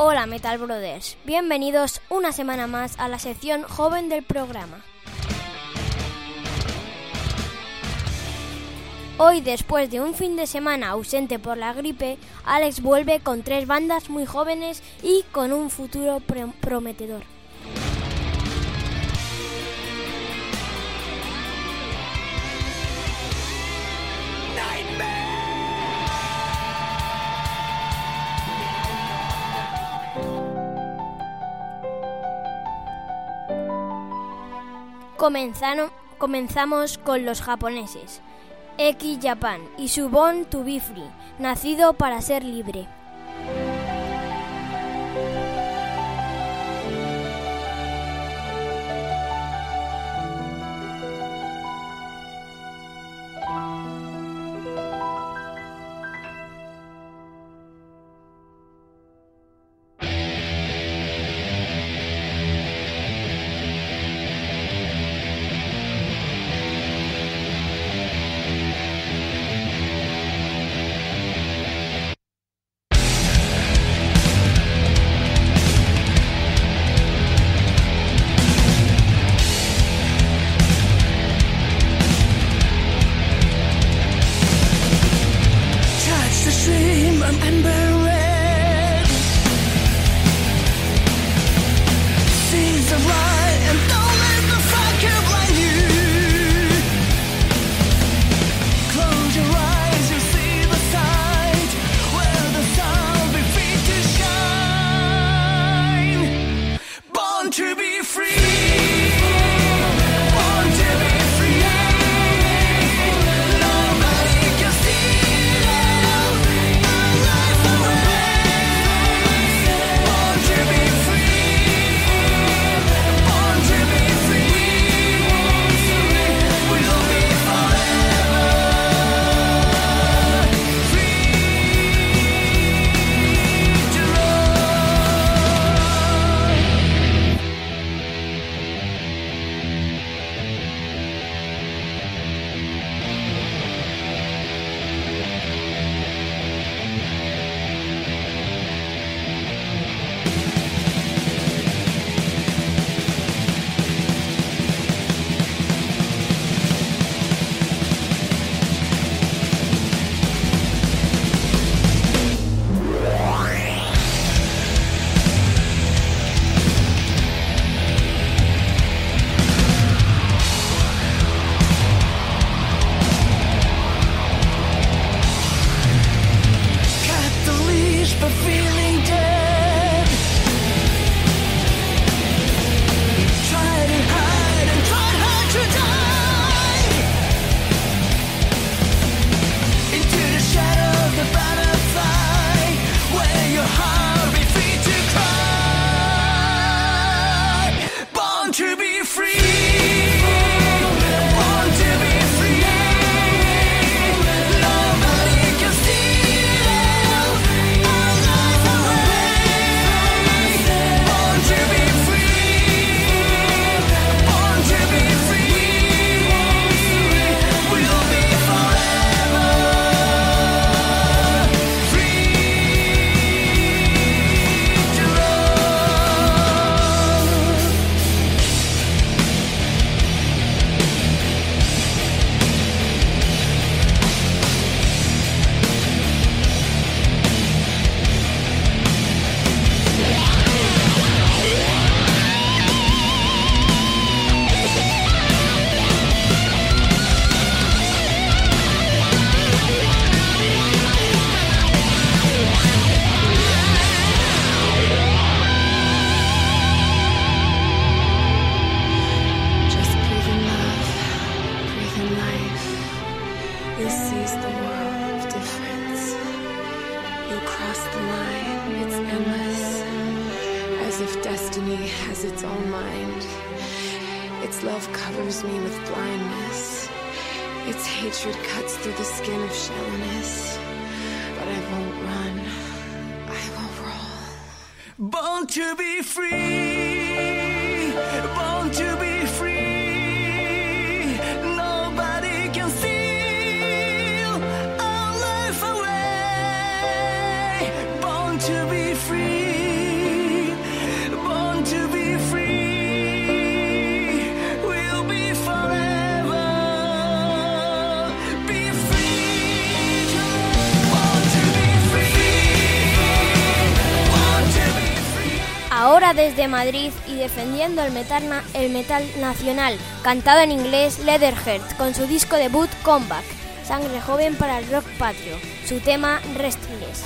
Hola Metal Brothers, bienvenidos una semana más a la sección joven del programa. Hoy, después de un fin de semana ausente por la gripe, Alex vuelve con tres bandas muy jóvenes y con un futuro prometedor. Comenzamos con los japoneses. X Japan y su Born to be Free, nacido para ser libre. Ahora desde Madrid y defendiendo el metal, el metal nacional, cantado en inglés Leatherheart con su disco debut Comeback, sangre joven para el rock patrio, su tema Restless.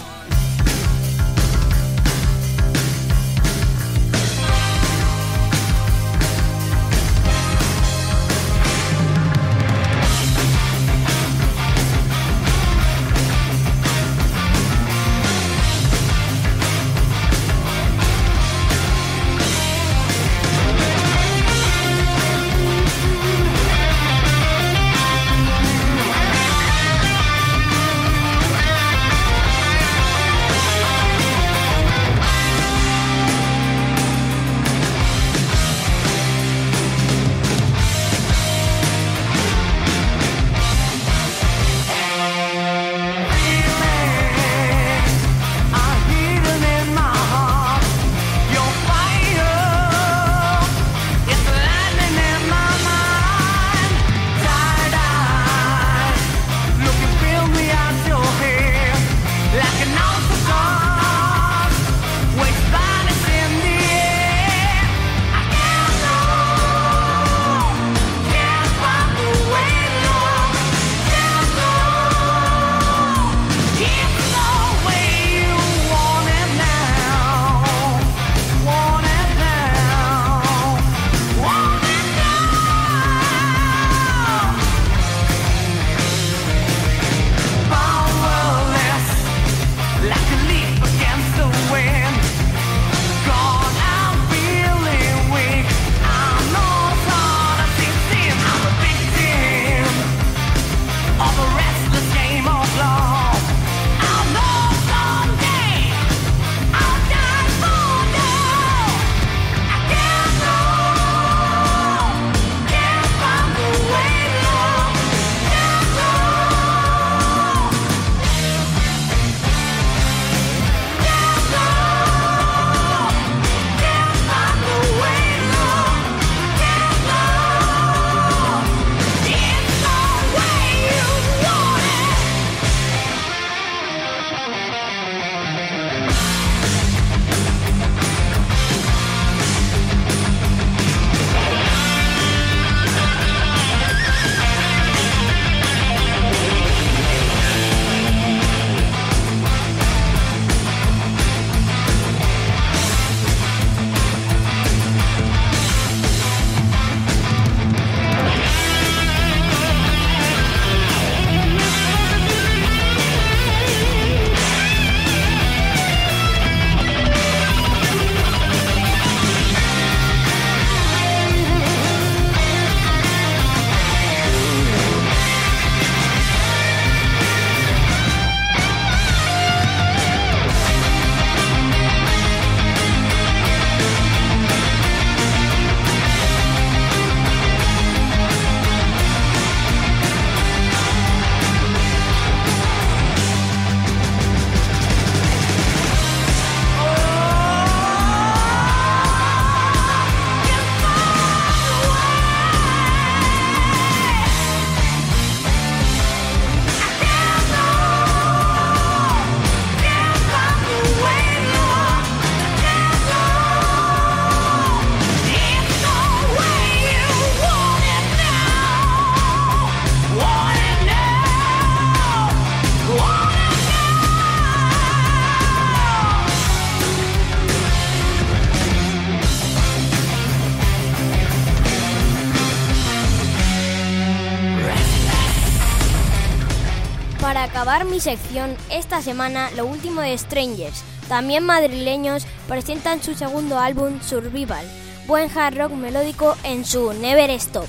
Mi sección, esta semana lo último de Strangers, también madrileños, presentan su segundo álbum Survival, buen hard rock melódico en su Never Stop.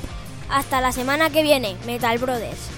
Hasta la semana que viene, Metal Brothers.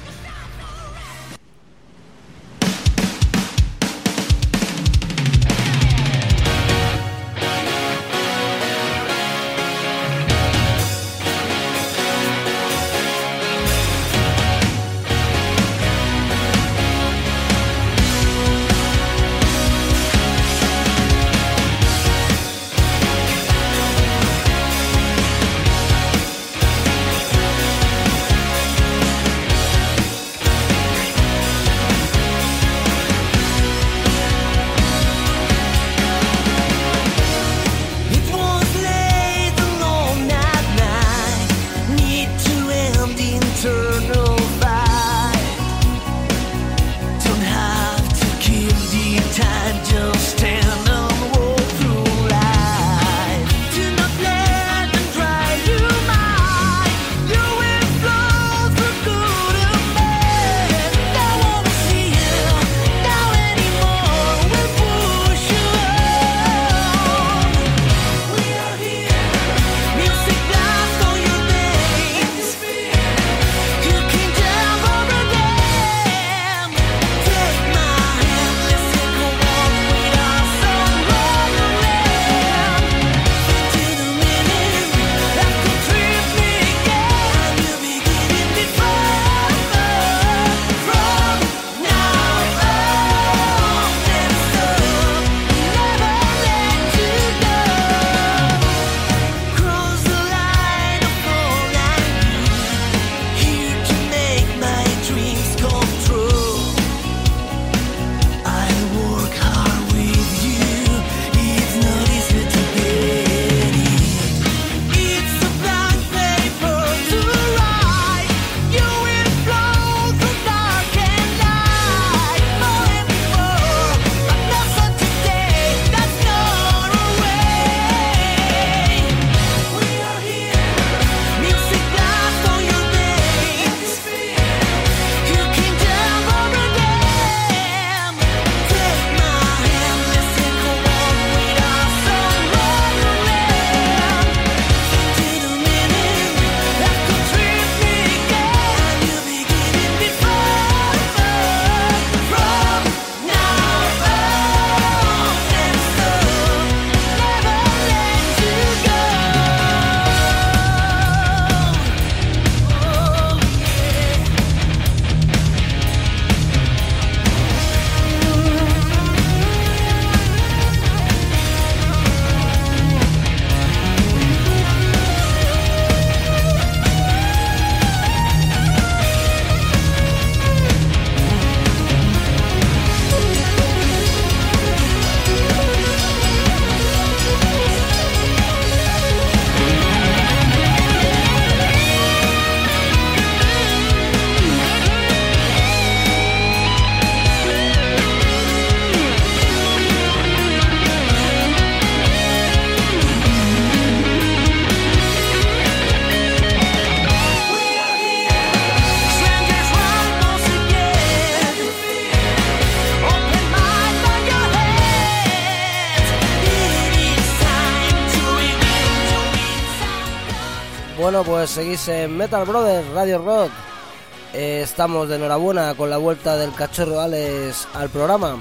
Pues seguís en Metal Brothers, Radio Rock. Eh, estamos de enhorabuena con la vuelta del cachorro Alex al programa,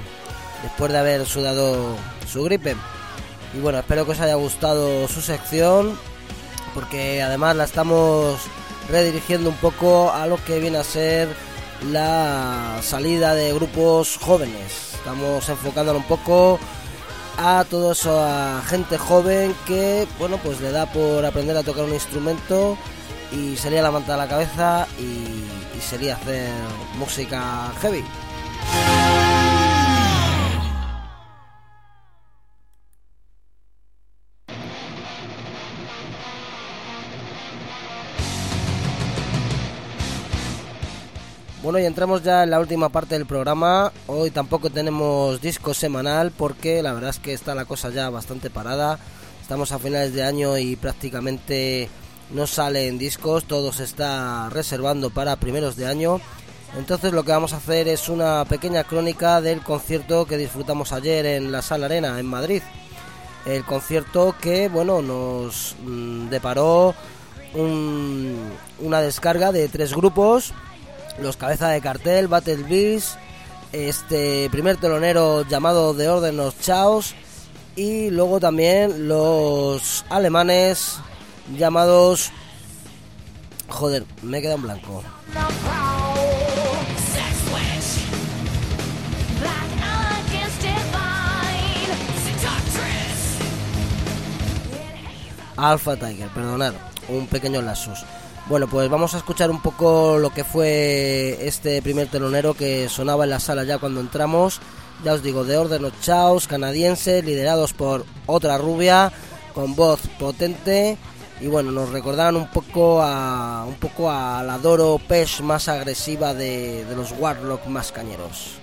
después de haber sudado su gripe. Y bueno, espero que os haya gustado su sección, porque además la estamos redirigiendo un poco a lo que viene a ser la salida de grupos jóvenes. Estamos enfocándolo un poco a todo eso a gente joven que bueno pues le da por aprender a tocar un instrumento y sería a la cabeza y, y sería hacer música heavy. Bueno, y entramos ya en la última parte del programa. Hoy tampoco tenemos disco semanal porque la verdad es que está la cosa ya bastante parada. Estamos a finales de año y prácticamente no salen discos, todo se está reservando para primeros de año. Entonces lo que vamos a hacer es una pequeña crónica del concierto que disfrutamos ayer en la Sala Arena en Madrid. El concierto que, bueno, nos mm, deparó un, una descarga de tres grupos los cabezas de cartel, Battle Beast, este primer telonero llamado The Orden of Chaos y luego también los alemanes llamados joder, me queda en blanco. Alpha Tiger, perdonad, un pequeño lasus. Bueno, pues vamos a escuchar un poco lo que fue este primer telonero que sonaba en la sala ya cuando entramos. Ya os digo, de orden chaos canadiense, liderados por otra rubia, con voz potente. Y bueno, nos recordaban un poco a un poco a la Doro Pesh más agresiva de, de los Warlock más cañeros.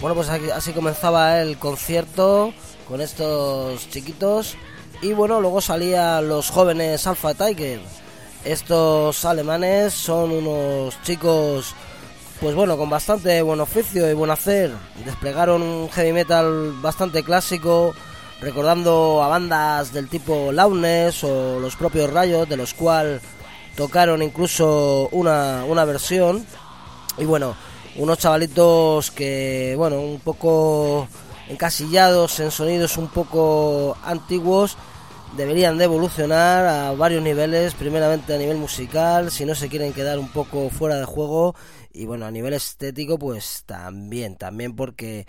Bueno, pues así comenzaba el concierto con estos chiquitos. Y bueno, luego salían los jóvenes Alpha Tiger. Estos alemanes son unos chicos, pues bueno, con bastante buen oficio y buen hacer. Desplegaron un heavy metal bastante clásico, recordando a bandas del tipo Launes o los propios Rayos, de los cuales tocaron incluso una, una versión. Y bueno, unos chavalitos que, bueno, un poco encasillados en sonidos un poco antiguos, deberían de evolucionar a varios niveles, primeramente a nivel musical, si no se quieren quedar un poco fuera de juego, y bueno, a nivel estético, pues también, también porque,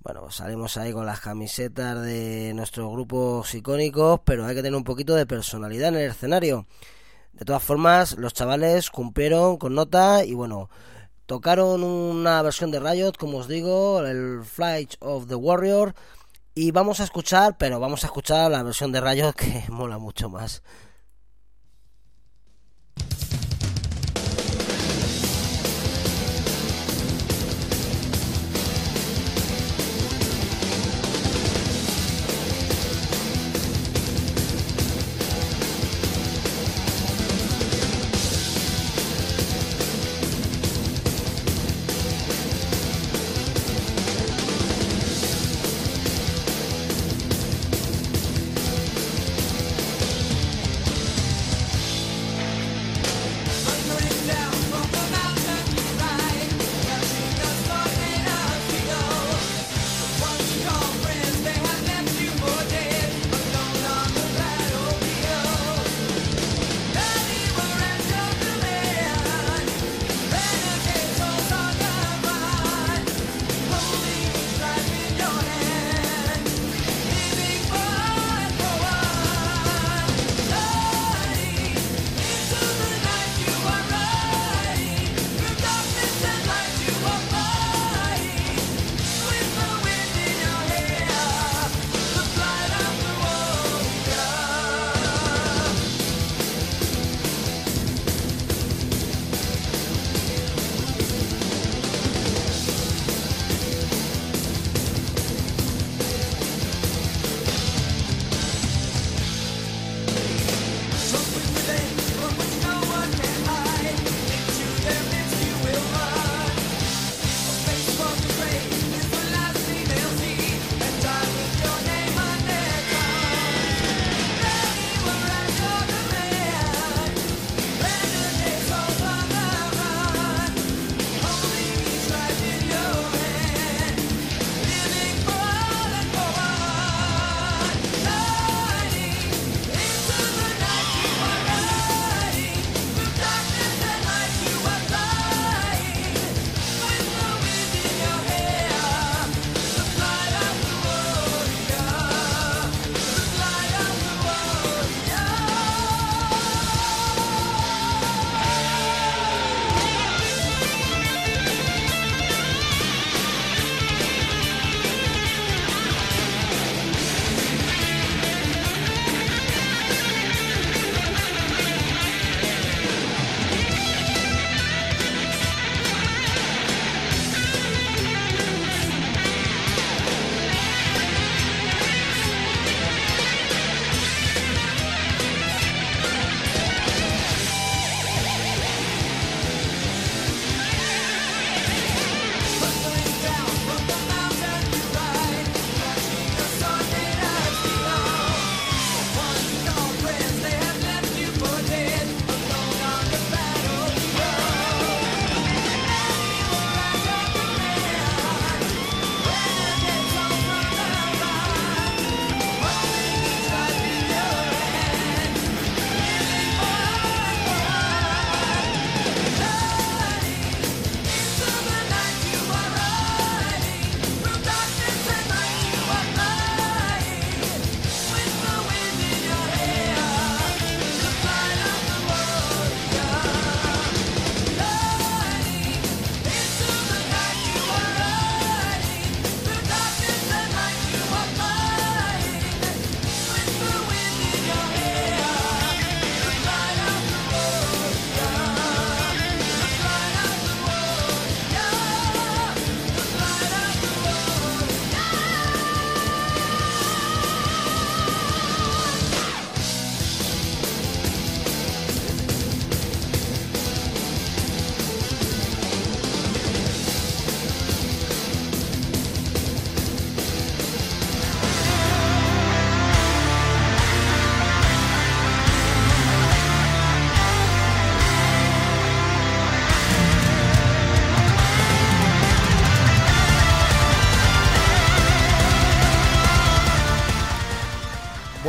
bueno, salimos ahí con las camisetas de nuestros grupos icónicos, pero hay que tener un poquito de personalidad en el escenario. De todas formas, los chavales cumplieron con nota y bueno, Tocaron una versión de Riot, como os digo, el Flight of the Warrior. Y vamos a escuchar, pero vamos a escuchar la versión de Rayo que mola mucho más.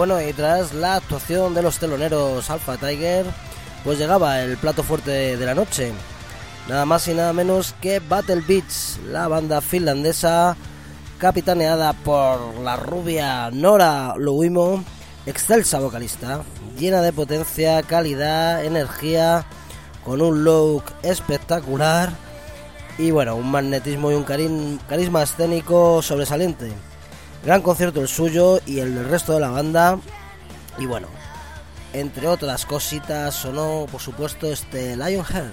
Bueno, y tras la actuación de los teloneros Alpha Tiger, pues llegaba el plato fuerte de la noche. Nada más y nada menos que Battle Beats, la banda finlandesa capitaneada por la rubia Nora Louimo, excelsa vocalista, llena de potencia, calidad, energía, con un look espectacular y bueno, un magnetismo y un carisma escénico sobresaliente. Gran concierto el suyo y el del resto de la banda. Y bueno, entre otras cositas sonó, por supuesto, este Lionheart.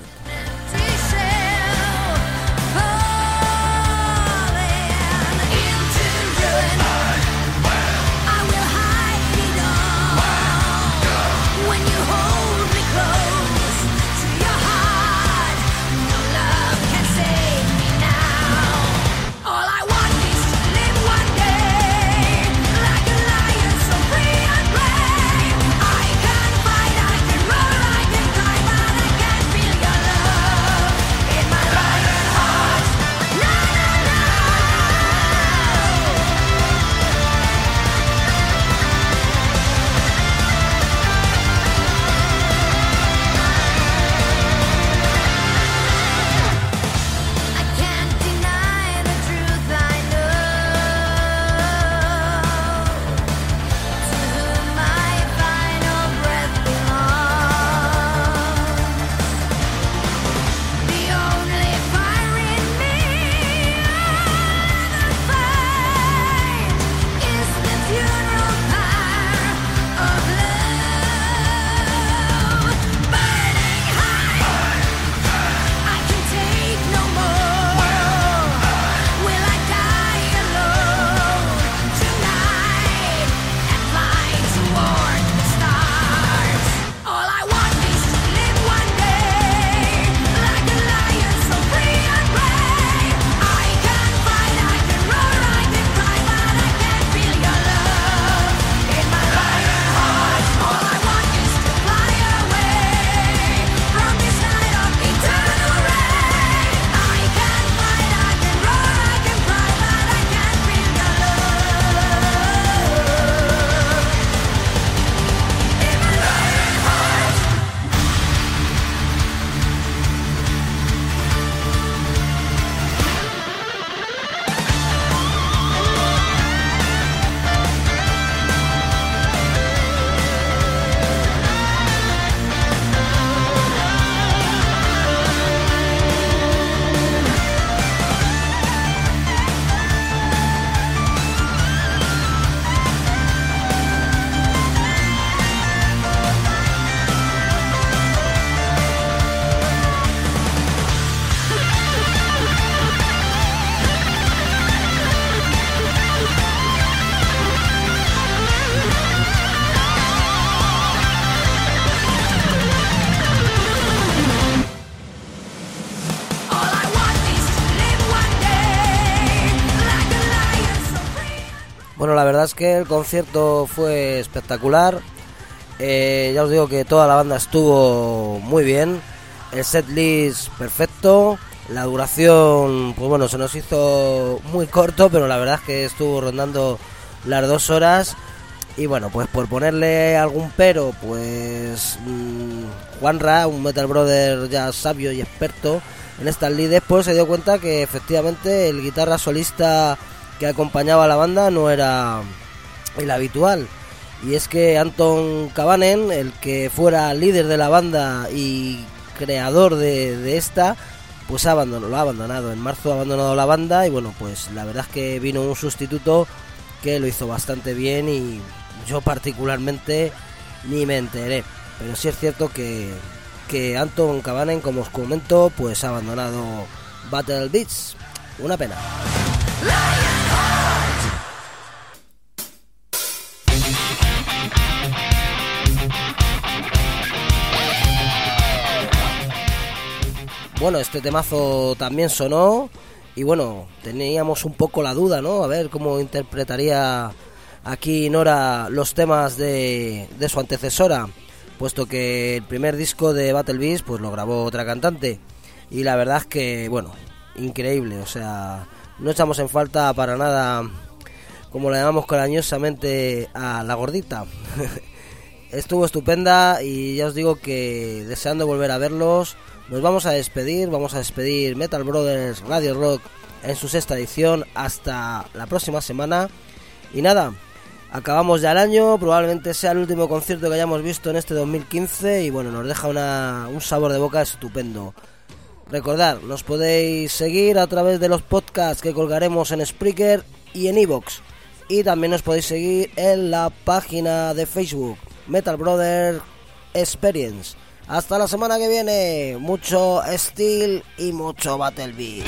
Es que el concierto fue espectacular. Eh, ya os digo que toda la banda estuvo muy bien. El set list perfecto. La duración, pues bueno, se nos hizo muy corto, pero la verdad es que estuvo rondando las dos horas. Y bueno, pues por ponerle algún pero, pues mmm, Juanra, un Metal Brother ya sabio y experto en estas lides, pues se dio cuenta que efectivamente el guitarra solista que acompañaba a la banda no era el habitual. Y es que Anton Kabanen, el que fuera líder de la banda y creador de, esta, pues ha abandonado, lo ha abandonado. En marzo ha abandonado la banda y bueno, pues la verdad es que vino un sustituto que lo hizo bastante bien y yo particularmente ni me enteré. Pero sí es cierto que, que Anton Kabanen, como os comento, pues ha abandonado Battle Beats. Una pena. Bueno, este temazo también sonó y bueno, teníamos un poco la duda, ¿no? A ver cómo interpretaría aquí Nora los temas de, de su antecesora, puesto que el primer disco de Battle Beast pues lo grabó otra cantante y la verdad es que, bueno, increíble, o sea, no echamos en falta para nada, como la llamamos cariñosamente, a la gordita. Estuvo estupenda y ya os digo que deseando volver a verlos, nos vamos a despedir, vamos a despedir Metal Brothers Radio Rock en su sexta edición hasta la próxima semana. Y nada, acabamos ya el año, probablemente sea el último concierto que hayamos visto en este 2015 y bueno, nos deja un sabor de boca estupendo. Recordad, nos podéis seguir a través de los podcasts que colgaremos en Spreaker y en Evox. y también os podéis seguir en la página de Facebook Metal Brother Experience. Hasta la semana que viene, mucho Steel y mucho Battle Beat.